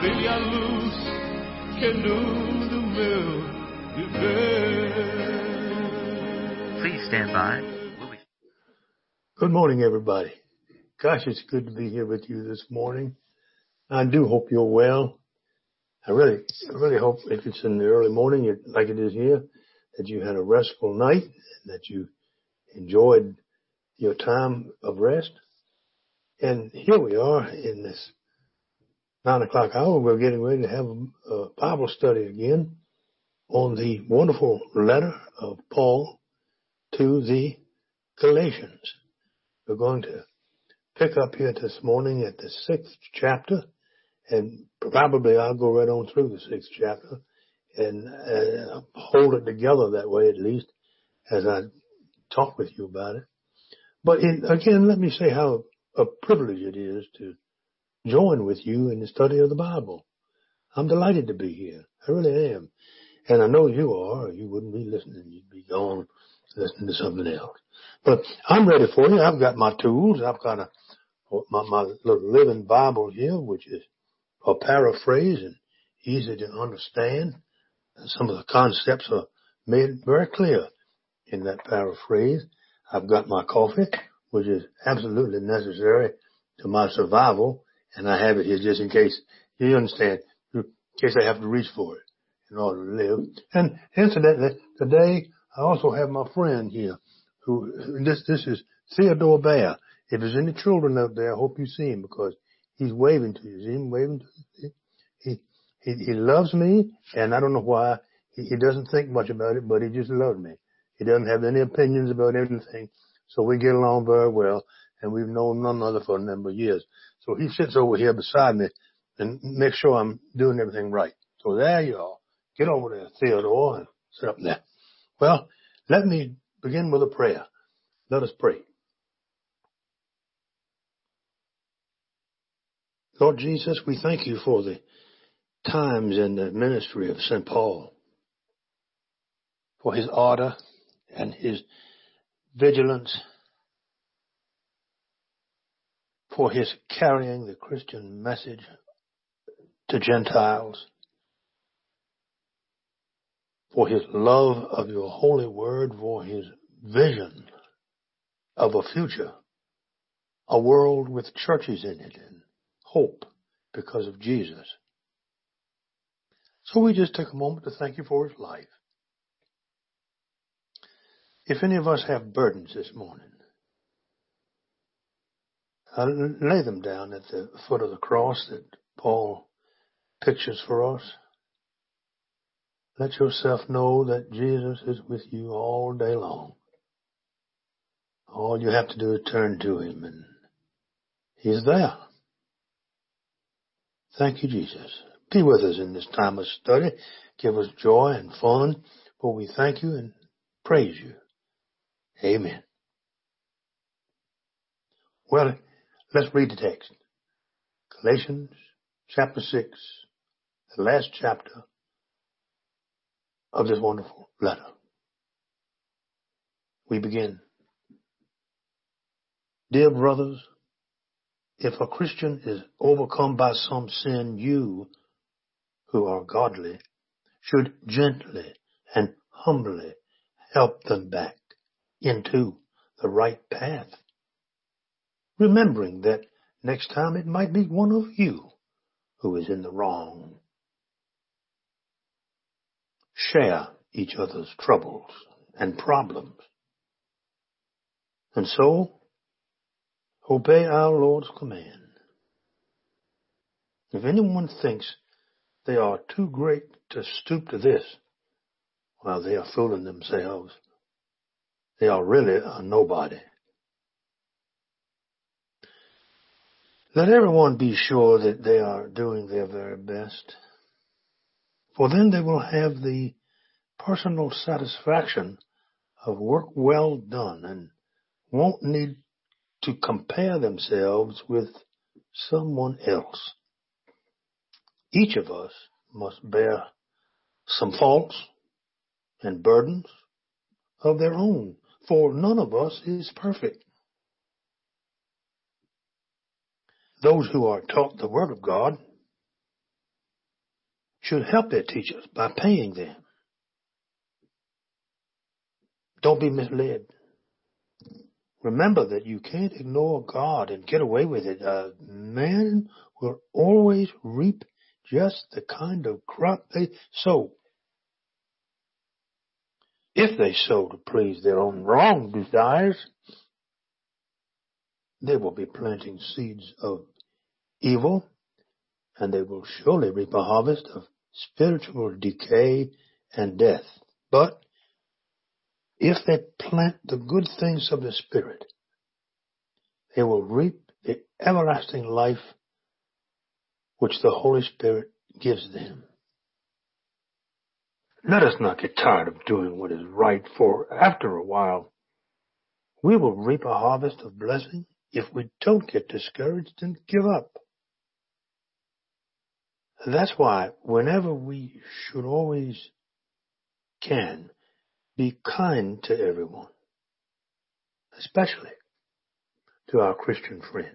brilha a luz que no do meu viver. Please stand by. We'll be- Good morning, everybody. Gosh, it's good to be here with you this morning. I do hope you're well. I really, I really hope if it's in the early morning, like it is here, that you had a restful night and that you enjoyed your time of rest. And here we are in this nine o'clock hour. We're getting ready to have a, Bible study again on the wonderful letter of Paul to the Galatians. We're going to pick up here this morning at the sixth chapter, and probably I'll go right on through the sixth chapter and uh, hold it together that way at least as I talk with you about it. But in, again, let me say how a privilege it is to join with you in the study of the Bible. I'm delighted to be here. I really am. And I know you are, you wouldn't be listening. You'd be gone listening to something else. But I'm ready for you. I've got my tools. I've got a, my, my little living Bible here, which is a paraphrase and easy to understand. And some of the concepts are made very clear in that paraphrase. I've got my coffee, which is absolutely necessary to my survival, and I have it here just in case you understand, in case I have to reach for it in order to live. And incidentally, today I also have my friend here who, this, this is Theodore Bear. If there's any children out there, I hope you see him because he's waving to you. See him waving to you? He, he, he loves me and I don't know why. He, he doesn't think much about it, but he just loves me. He doesn't have any opinions about anything. So we get along very well and we've known none other for a number of years. So he sits over here beside me and makes sure I'm doing everything right. So there you are. Get over there, Theodore, and sit up there. Well, let me begin with a prayer. Let us pray. Lord Jesus, we thank you for the times in the ministry of St. Paul, for his ardor and his vigilance, for his carrying the Christian message to Gentiles, for his love of your holy word, for his vision of a future, a world with churches in it and hope because of Jesus. So we just take a moment to thank you for his life. If any of us have burdens this morning, lay them down at the foot of the cross that Paul pictures for us. Let yourself know that Jesus is with you all day long. All you have to do is turn to him and he's there. Thank you, Jesus. Be with us in this time of study. Give us joy and fun. For we thank you and praise you. Amen. Well, let's read the text. Galatians chapter 6, the last chapter of this wonderful letter. We begin. Dear brothers, if a Christian is overcome by some sin, you, who are godly, should gently and humbly help them back into the right path, remembering that next time it might be one of you who is in the wrong. Share each other's troubles and problems. And so, obey our Lord's command. If anyone thinks they are too great to stoop to this, well, they are fooling themselves. They are really a nobody. Let everyone be sure that they are doing their very best, for then they will have the personal satisfaction of work well done and won't need to compare themselves with someone else. Each of us must bear some faults and burdens of their own, for none of us is perfect. Those who are taught the Word of God should help their teachers by paying them. Don't be misled. Remember that you can't ignore God and get away with it. A man will always reap just the kind of crop they sow. If they sow to please their own wrong desires, they will be planting seeds of evil and they will surely reap a harvest of spiritual decay and death. But if they plant the good things of the Spirit, they will reap the everlasting life which the Holy Spirit gives them. Let us not get tired of doing what is right, for after a while, we will reap a harvest of blessing if we don't get discouraged and give up. That's why whenever we should always can be kind to everyone, especially to our Christian friends.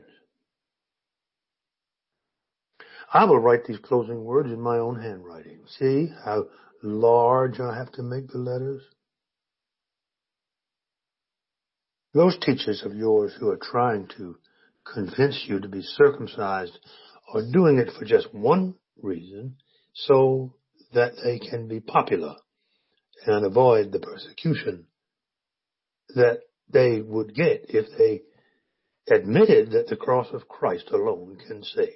I will write these closing words in my own handwriting. See how large I have to make the letters? Those teachers of yours who are trying to convince you to be circumcised are doing it for just one reason, so that they can be popular and avoid the persecution that they would get if they admitted that the cross of Christ alone can save.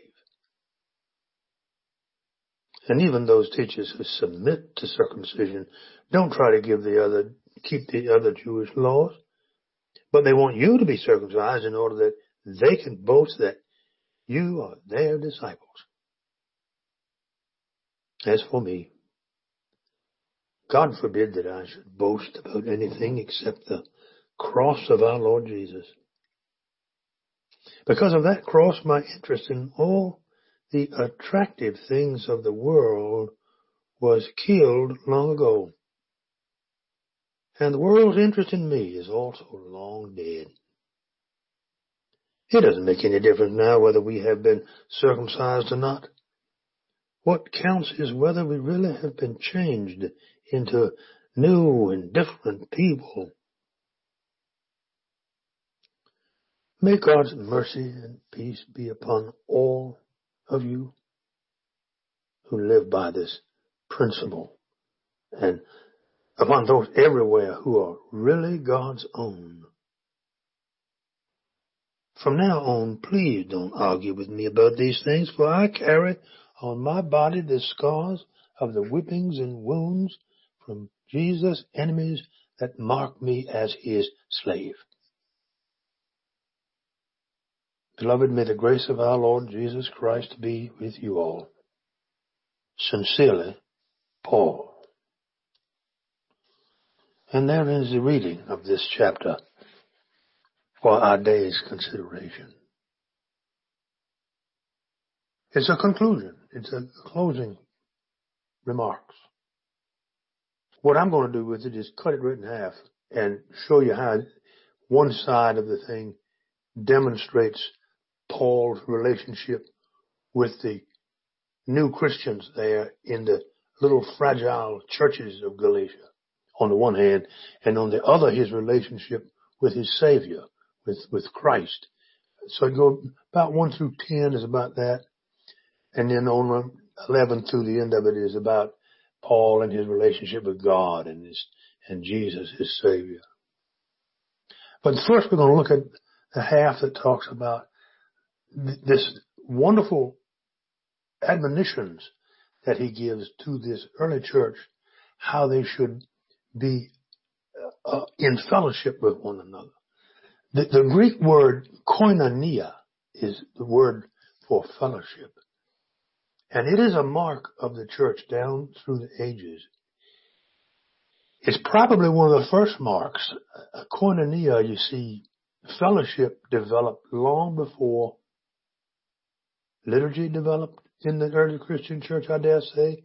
And even those teachers who submit to circumcision don't try to give the other, keep the other Jewish laws, but they want you to be circumcised in order that they can boast that you are their disciples. As for me, God forbid that I should boast about anything except the cross of our Lord Jesus. Because of that cross, my interest in all the attractive things of the world was killed long ago. And the world's interest in me is also long dead. It doesn't make any difference now whether we have been circumcised or not. What counts is whether we really have been changed into new and different people. May God's mercy and peace be upon all of you who live by this principle and upon those everywhere who are really God's own. From now on, please don't argue with me about these things, for I carry on my body the scars of the whippings and wounds from Jesus' enemies that mark me as his slave. Beloved, may the grace of our Lord Jesus Christ be with you all. Sincerely, Paul. And there is the reading of this chapter for our day's consideration. It's a conclusion. It's a closing remarks. What I'm going to do with it is cut it right in half and show you how one side of the thing demonstrates Paul's relationship with the new Christians there in the little fragile churches of Galatia on the one hand, and on the other, his relationship with his Savior, with, with Christ. So I go about one through ten is about that. And then on 11 through the end of it is about Paul and his relationship with God and his, and Jesus, his Savior. But first we're going to look at the half that talks about this wonderful admonitions that he gives to this early church, how they should be uh, in fellowship with one another. The, the Greek word koinonia is the word for fellowship. And it is a mark of the church down through the ages. It's probably one of the first marks. A koinonia, you see, fellowship developed long before liturgy developed in the early Christian church, I dare say.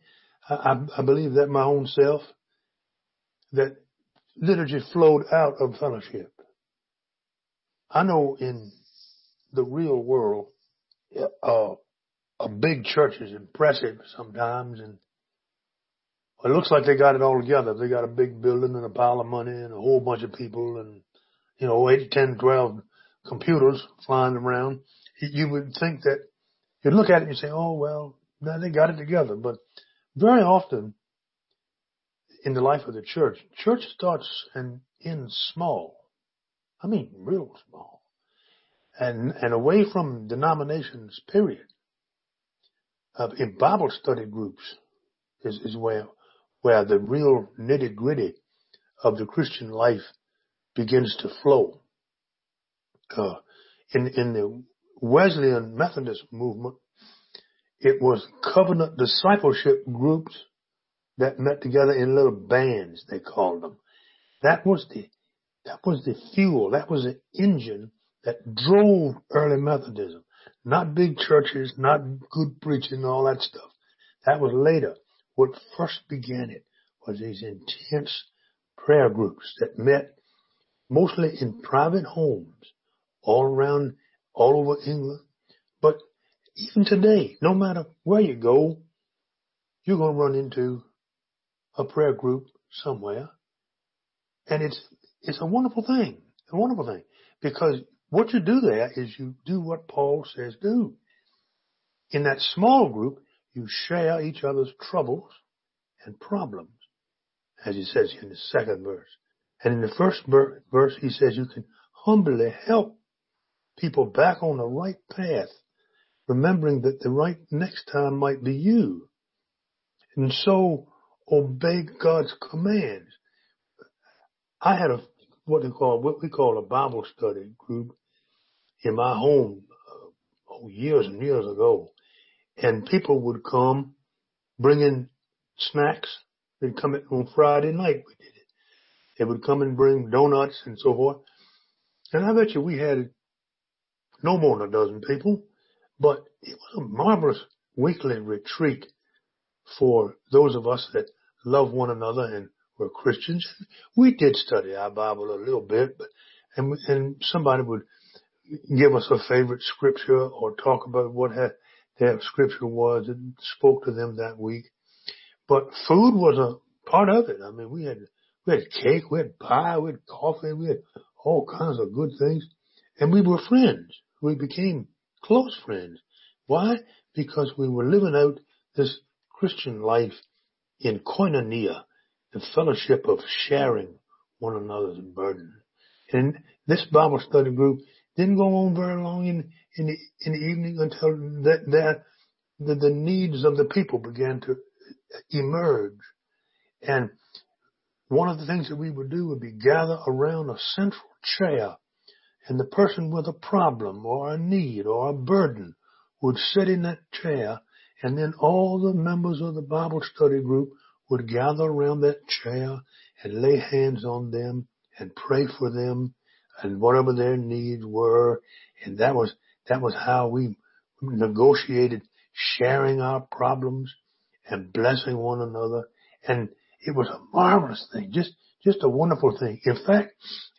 I, I, believe that my own self, that liturgy flowed out of fellowship. I know in the real world, uh, a big church is impressive sometimes and it looks like they got it all together. They got a big building and a pile of money and a whole bunch of people and, you know, eight, ten, twelve computers flying around. You would think that you'd look at it and say, oh, well, no, they got it together. But very often in the life of the church, church starts and ends small. I mean, real small. And, and away from denominations, period. Uh, in Bible study groups is, is where, where the real nitty gritty of the Christian life begins to flow. Uh, in, in the Wesleyan Methodist movement, it was covenant discipleship groups that met together in little bands, they called them. That was the, that was the fuel, that was the engine that drove early Methodism. Not big churches, not good preaching, all that stuff. That was later. What first began it was these intense prayer groups that met mostly in private homes all around, all over England. But even today, no matter where you go, you're going to run into a prayer group somewhere. And it's, it's a wonderful thing, a wonderful thing because what you do there is you do what Paul says do. In that small group, you share each other's troubles and problems, as he says in the second verse. And in the first verse, he says you can humbly help people back on the right path, remembering that the right next time might be you. And so obey God's commands. I had a what they call what we call a Bible study group in my home uh, oh, years and years ago, and people would come bringing snacks. They'd come in on Friday night. We did it. They would come and bring donuts and so forth. And I bet you we had no more than a dozen people, but it was a marvelous weekly retreat for those of us that love one another and were Christians. We did study our Bible a little bit, but and and somebody would give us a favorite scripture or talk about what had, their scripture was that spoke to them that week. But food was a part of it. I mean, we had we had cake, we had pie, we had coffee, we had all kinds of good things, and we were friends. We became close friends. Why? Because we were living out this Christian life in koinonia, the fellowship of sharing one another's burden. And this Bible study group didn't go on very long in, in the, in the evening until that, that the, the needs of the people began to emerge. And one of the things that we would do would be gather around a central chair and the person with a problem or a need or a burden would sit in that chair and then all the members of the Bible study group would gather around that chair and lay hands on them and pray for them and whatever their needs were. And that was, that was how we negotiated sharing our problems and blessing one another. And it was a marvelous thing, just, just a wonderful thing. In fact,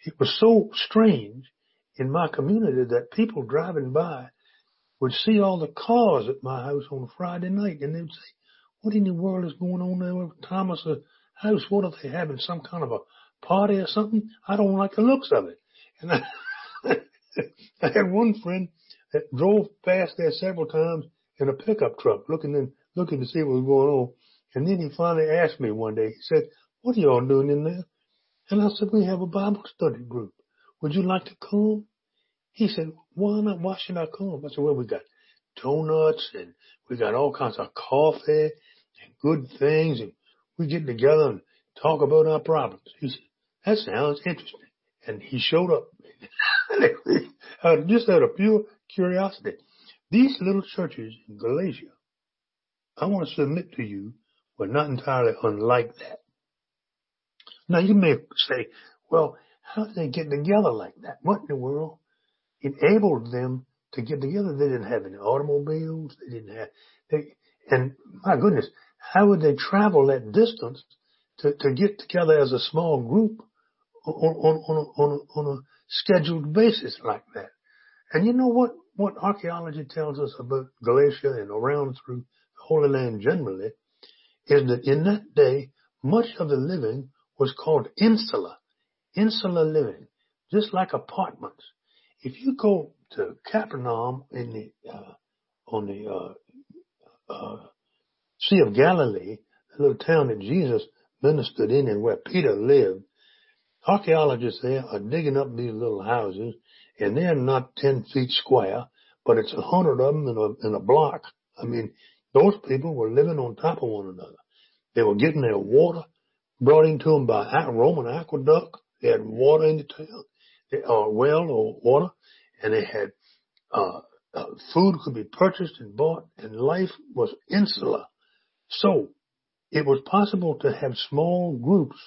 it was so strange in my community that people driving by would see all the cars at my house on Friday night and they'd say, what in the world is going on there with Thomas' house? What are they having? Some kind of a party or something? I don't like the looks of it. And I, I had one friend that drove past there several times in a pickup truck looking in, looking to see what was going on. And then he finally asked me one day, he said, what are y'all doing in there? And I said, we have a Bible study group. Would you like to come? He said, why not? Why should I come? I said, well, we got donuts and we got all kinds of coffee and good things and we get together and talk about our problems. He said, that sounds interesting. And he showed up. just out of pure curiosity. These little churches in Galatia, I want to submit to you, were not entirely unlike that. Now you may say, well, how did they get together like that? What in the world enabled them to get together? They didn't have any automobiles. They didn't have, they, and my goodness, how would they travel that distance to, to get together as a small group on, on, on, a, on, a, on a scheduled basis like that? And you know what, what archaeology tells us about Galatia and around through the Holy Land generally is that in that day, much of the living was called insular, insular living, just like apartments. If you go to Capernaum in the uh, on the uh, uh, Sea of Galilee, the little town that Jesus ministered in and where Peter lived, archaeologists there are digging up these little houses and they're not 10 feet square, but it's a hundred of them in a, in a block. I mean, those people were living on top of one another. They were getting their water brought into them by Roman aqueduct. They had water in the town, or well or water, and they had uh, uh, food could be purchased and bought, and life was insular. So it was possible to have small groups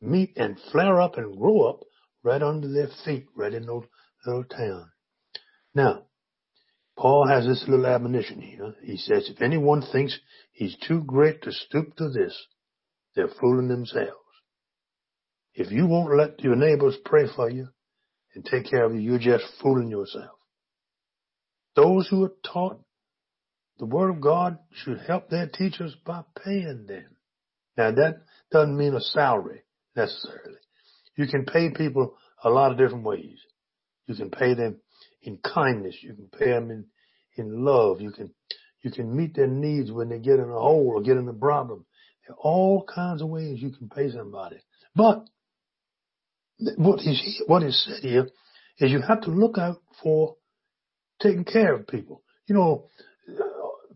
meet and flare up and grow up right under their feet, right in those little towns. Now, Paul has this little admonition here. He says, if anyone thinks he's too great to stoop to this, they're fooling themselves. If you won't let your neighbors pray for you and take care of you, you're just fooling yourself. Those who are taught the Word of God should help their teachers by paying them. Now that doesn't mean a salary necessarily. You can pay people a lot of different ways. You can pay them in kindness. You can pay them in, in love. You can, you can meet their needs when they get in a hole or get in a problem. There are all kinds of ways you can pay somebody. But what is, what is said here is you have to look out for taking care of people. You know,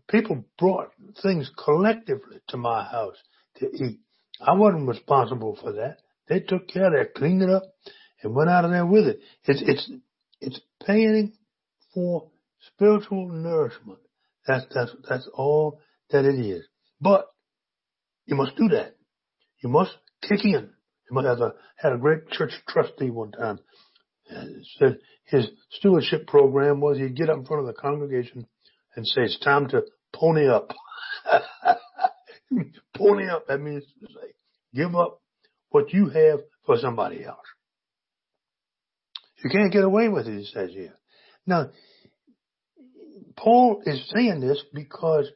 people brought things collectively to my house to eat. I wasn't responsible for that. They took care of it, cleaned it up, and went out of there with it. It's it's it's paying for spiritual nourishment. That's that's that's all that it is. But you must do that. You must kick in. Have a had a great church trustee one time said his stewardship program was he'd get up in front of the congregation and say, it's time to pony up. pony up. That means to say, give up what you have for somebody else. You can't get away with it, he says here. Now, Paul is saying this because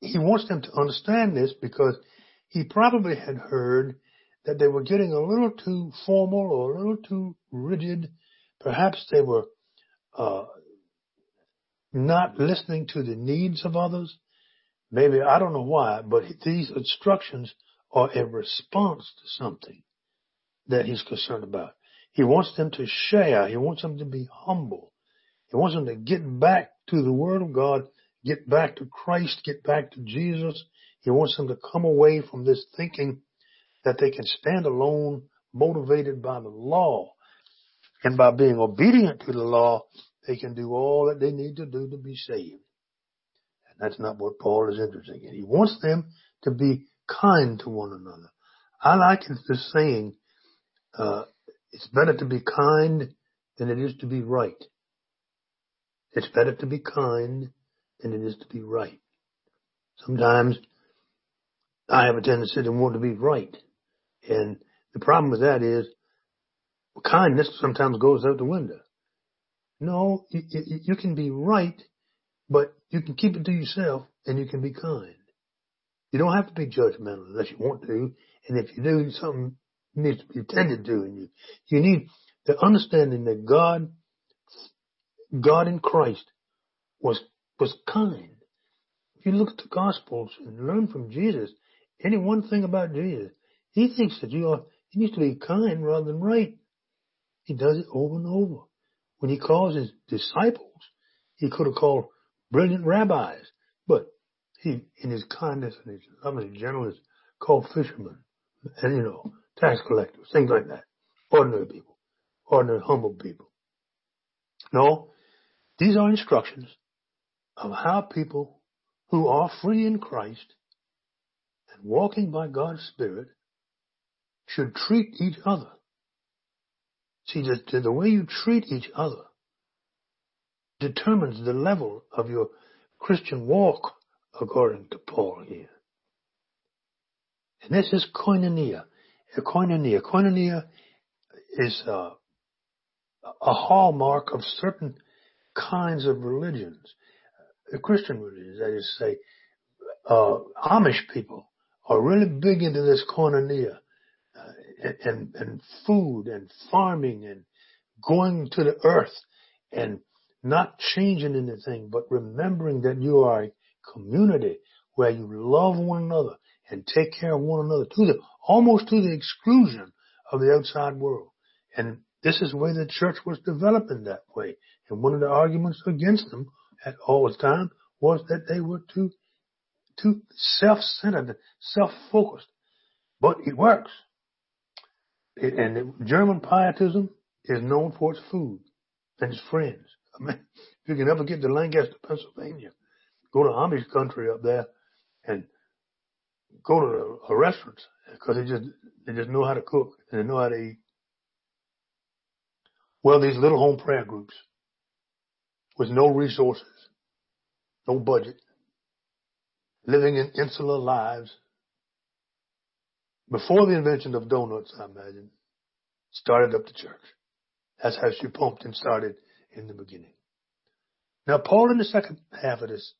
he wants them to understand this because he probably had heard that they were getting a little too formal or a little too rigid. Perhaps they were uh, not listening to the needs of others. Maybe I don't know why, but these instructions are a response to something that he's concerned about. He wants them to share. He wants them to be humble. He wants them to get back to the Word of God, get back to Christ, get back to Jesus. He wants them to come away from this thinking that they can stand alone motivated by the law. And by being obedient to the law, they can do all that they need to do to be saved. And that's not what Paul is interested in. He wants them to be kind to one another. I like this saying, uh, it's better to be kind than it is to be right. It's better to be kind than it is to be right. Sometimes I have a tendency to want to be right. And the problem with that is kindness sometimes goes out the window. No, you, you, can be right, but you can keep it to yourself and you can be kind. You don't have to be judgmental unless you want to. And if you do, something needs to be attended to in you. You need the understanding that God, God in Christ was, was kind. If you look at the Gospels and learn from Jesus, any one thing about Jesus, he thinks that you are, he needs to be kind rather than right. He does it over and over. When he calls his disciples, he could have called brilliant rabbis, but he, in his kindness and his love and gentleness, called fishermen and, you know, tax collectors, things like that. Ordinary people, ordinary humble people. No, these are instructions of how people who are free in Christ and walking by God's Spirit should treat each other. See, the, the way you treat each other determines the level of your Christian walk, according to Paul here. And this is koinonia. Koinonia. Koinonia is a, a hallmark of certain kinds of religions. The Christian religions, that is to say, uh, Amish people are really big into this koinonia uh, and, and, food and farming and going to the earth and not changing anything, but remembering that you are a community where you love one another and take care of one another to the, almost to the exclusion of the outside world. And this is the way the church was developing that way. And one of the arguments against them at all the time was that they were too, too self-centered, self-focused. But it works. It, and German pietism is known for its food and its friends. I mean, if you can ever get to Lancaster, Pennsylvania, go to Amish country up there and go to a, a restaurant because they just, they just know how to cook and they know how to eat. Well, these little home prayer groups with no resources, no budget, living in insular lives before the invention of donuts, I imagine, started up the church. That's how she pumped and started in the beginning. Now, Paul in the second half of this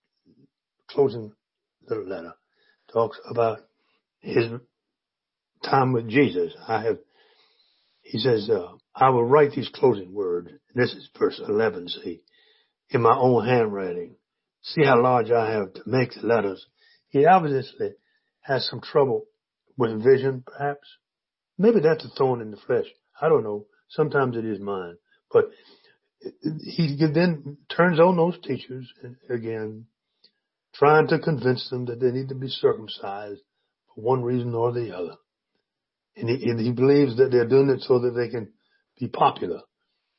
closing little letter talks about his time with Jesus. I have, he says, uh, I will write these closing words. This is verse 11, see, in my own handwriting. See how large I have to make the letters. He obviously has some trouble with vision, perhaps. Maybe that's a thorn in the flesh. I don't know. Sometimes it is mine. But he then turns on those teachers again, trying to convince them that they need to be circumcised for one reason or the other. And he, and he believes that they're doing it so that they can be popular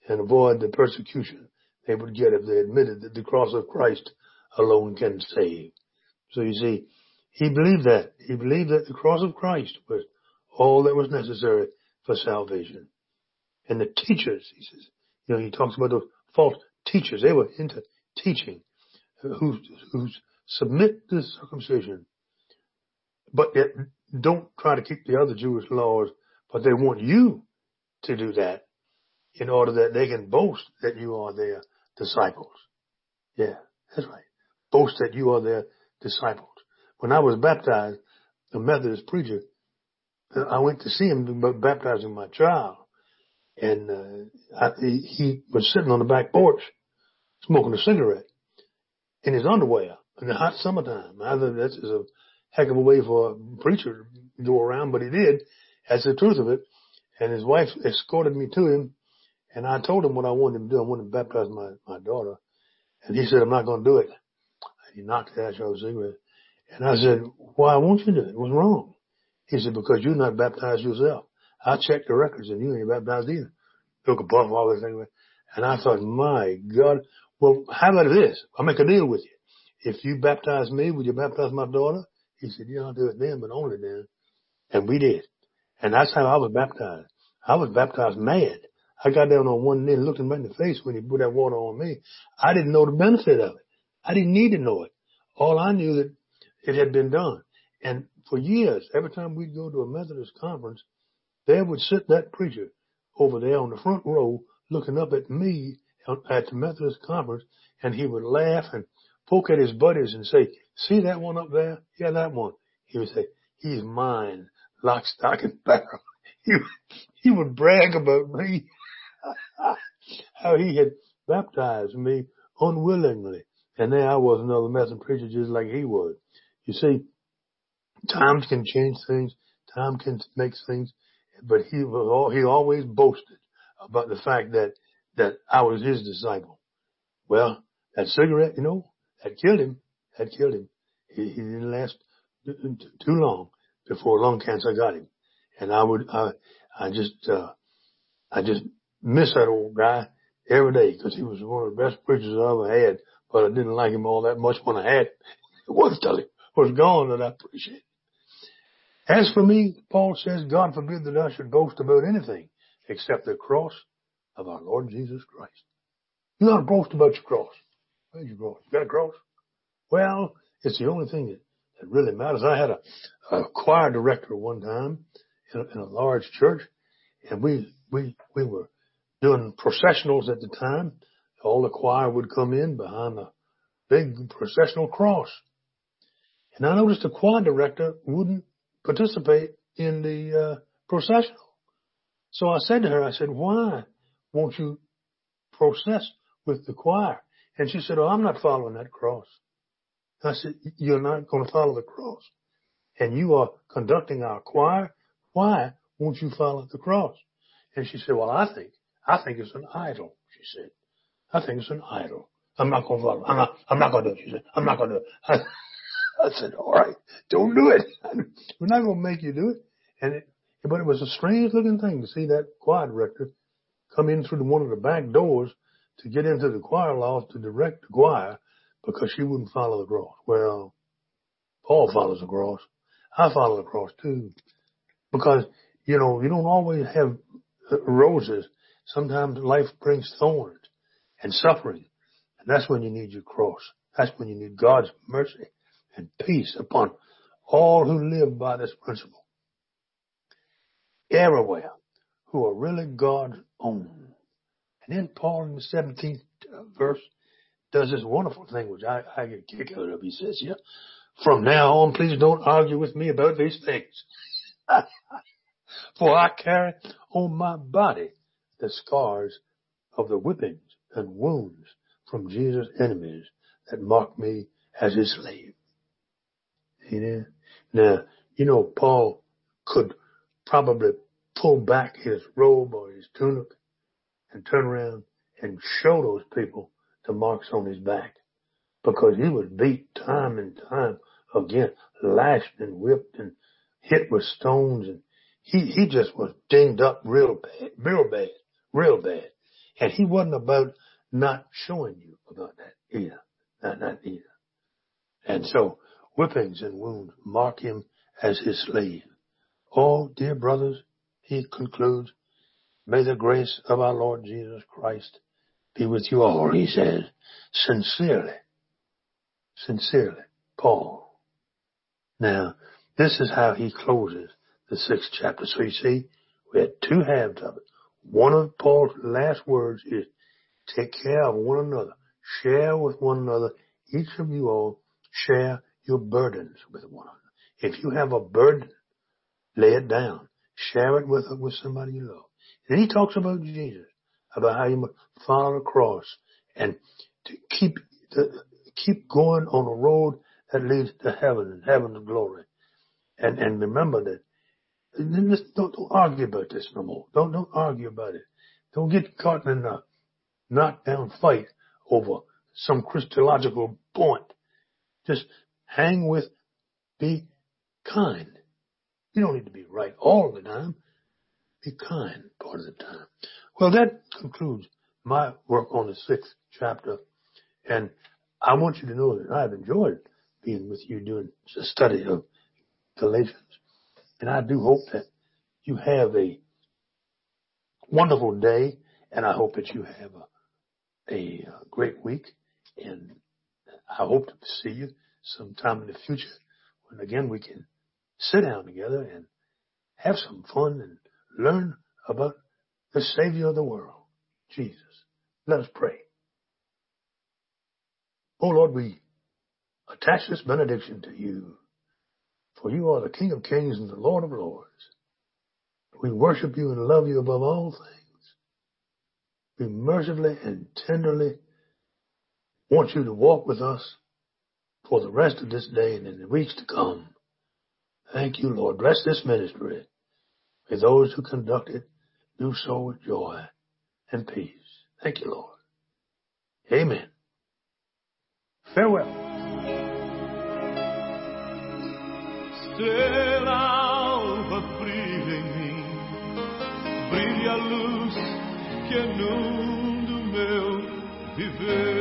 and avoid the persecution they would get if they admitted that the cross of Christ alone can save. So you see, he believed that. He believed that the cross of Christ was all that was necessary for salvation. And the teachers, he says, you know, he talks about those false teachers. They were into teaching who, who submit to circumcision, but yet don't try to keep the other Jewish laws, but they want you to do that in order that they can boast that you are their disciples. Yeah, that's right. Boast that you are their disciples. When I was baptized, a Methodist preacher, I went to see him baptizing my child and uh, I, he was sitting on the back porch smoking a cigarette in his underwear in the hot summertime. I think that's a heck of a way for a preacher to go around, but he did. That's the truth of it. And his wife escorted me to him, and I told him what I wanted him to do. I wanted to baptize my my daughter, and he said, "I'm not going to do it." He knocked off the cigarette, and I said, "Why won't you do it? What's wrong?" He said, "Because you're not baptized yourself." I checked the records and you ain't baptized either. Took a buff all this thing. And I thought, my God, well, how about this? I'll make a deal with you. If you baptize me, will you baptize my daughter? He said, you don't do it then, but only then. And we did. And that's how I was baptized. I was baptized mad. I got down on one knee and looked him right in the face when he put that water on me. I didn't know the benefit of it. I didn't need to know it. All I knew that it had been done. And for years, every time we'd go to a Methodist conference, there would sit that preacher over there on the front row looking up at me at the Methodist conference and he would laugh and poke at his buddies and say, see that one up there? Yeah, that one. He would say, he's mine, lock, stock and barrel. He, he would brag about me, how he had baptized me unwillingly. And there I was another Methodist preacher just like he was. You see, times can change things. Time can make things but he was all, he always boasted about the fact that, that I was his disciple. Well, that cigarette, you know, that killed him. That killed him. He, he didn't last too long before lung cancer got him. And I would, I, I just, uh, I just miss that old guy every day because he was one of the best preachers I ever had, but I didn't like him all that much when I had it. was he was gone that I appreciate it. As for me, Paul says, God forbid that I should boast about anything except the cross of our Lord Jesus Christ. You ought to boast about your cross. Where's your cross? You got a cross? Well, it's the only thing that, that really matters. I had a, a choir director one time in a, in a large church and we, we, we were doing processionals at the time. All the choir would come in behind a big processional cross. And I noticed the choir director wouldn't participate in the uh, processional. So I said to her, I said, why won't you process with the choir? And she said, oh, I'm not following that cross. I said, you're not going to follow the cross. And you are conducting our choir. Why won't you follow the cross? And she said, well, I think, I think it's an idol, she said. I think it's an idol. I'm not going to follow. I'm not, I'm not going to do it. She said, I'm not going to do it. I, said, all right, don't do it. We're not going to make you do it. And it, but it was a strange looking thing to see that choir director come in through one of the back doors to get into the choir loft to direct the choir because she wouldn't follow the cross. Well, Paul follows the cross. I follow the cross too. Because, you know, you don't always have uh, roses. Sometimes life brings thorns and suffering. And that's when you need your cross. That's when you need God's mercy and peace upon all who live by this principle. Everywhere who are really God's own. And then Paul in the 17th uh, verse does this wonderful thing, which I, I get a kick out of. He says, yeah, from now on, please don't argue with me about these things. For I carry on my body the scars of the whippings and wounds from Jesus' enemies that mock me as his slave. Now, you know, Paul could probably pull back his robe or his tunic and turn around and show those people the marks on his back because he was beat time and time again, lashed and whipped and hit with stones and he, he just was dinged up real bad, real bad, real bad. And he wasn't about not showing you about that either. Not, not either. And so whippings and wounds mark him as his slave. Oh, dear brothers, he concludes, may the grace of our Lord Jesus Christ be with you all, he says, sincerely, sincerely, Paul. Now, this is how he closes the sixth chapter. So you see, we had two halves of it. One of Paul's last words is, take care of one another. Share with one another. Each of you all share your burdens with one another. If you have a burden, lay it down. Share it with, with somebody you love. Then he talks about Jesus, about how you must follow the cross and to keep, to keep going on a road that leads to heaven and heaven's glory. And, and remember that don't, don't argue about this no more. Don't, don't argue about it. Don't get caught in a knockdown fight over some Christological point. Just hang with, be kind. You don't need to be right all the time. Be kind part of the time. Well, that concludes my work on the sixth chapter. And I want you to know that I've enjoyed being with you doing a study of Galatians. And I do hope that you have a wonderful day and I hope that you have a, a great week and I hope to see you sometime in the future when again we can sit down together and have some fun and learn about the Savior of the world, Jesus. Let us pray. Oh Lord, we attach this benediction to you, for you are the King of kings and the Lord of lords. We worship you and love you above all things. We mercifully and tenderly want you to walk with us for the rest of this day and in the weeks to come. Thank you, Lord. Bless this ministry. May those who conduct it do so with joy and peace. Thank you, Lord. Amen. Farewell. Estrela alva brilha em mim, brilha a luz que inunda o meu viver.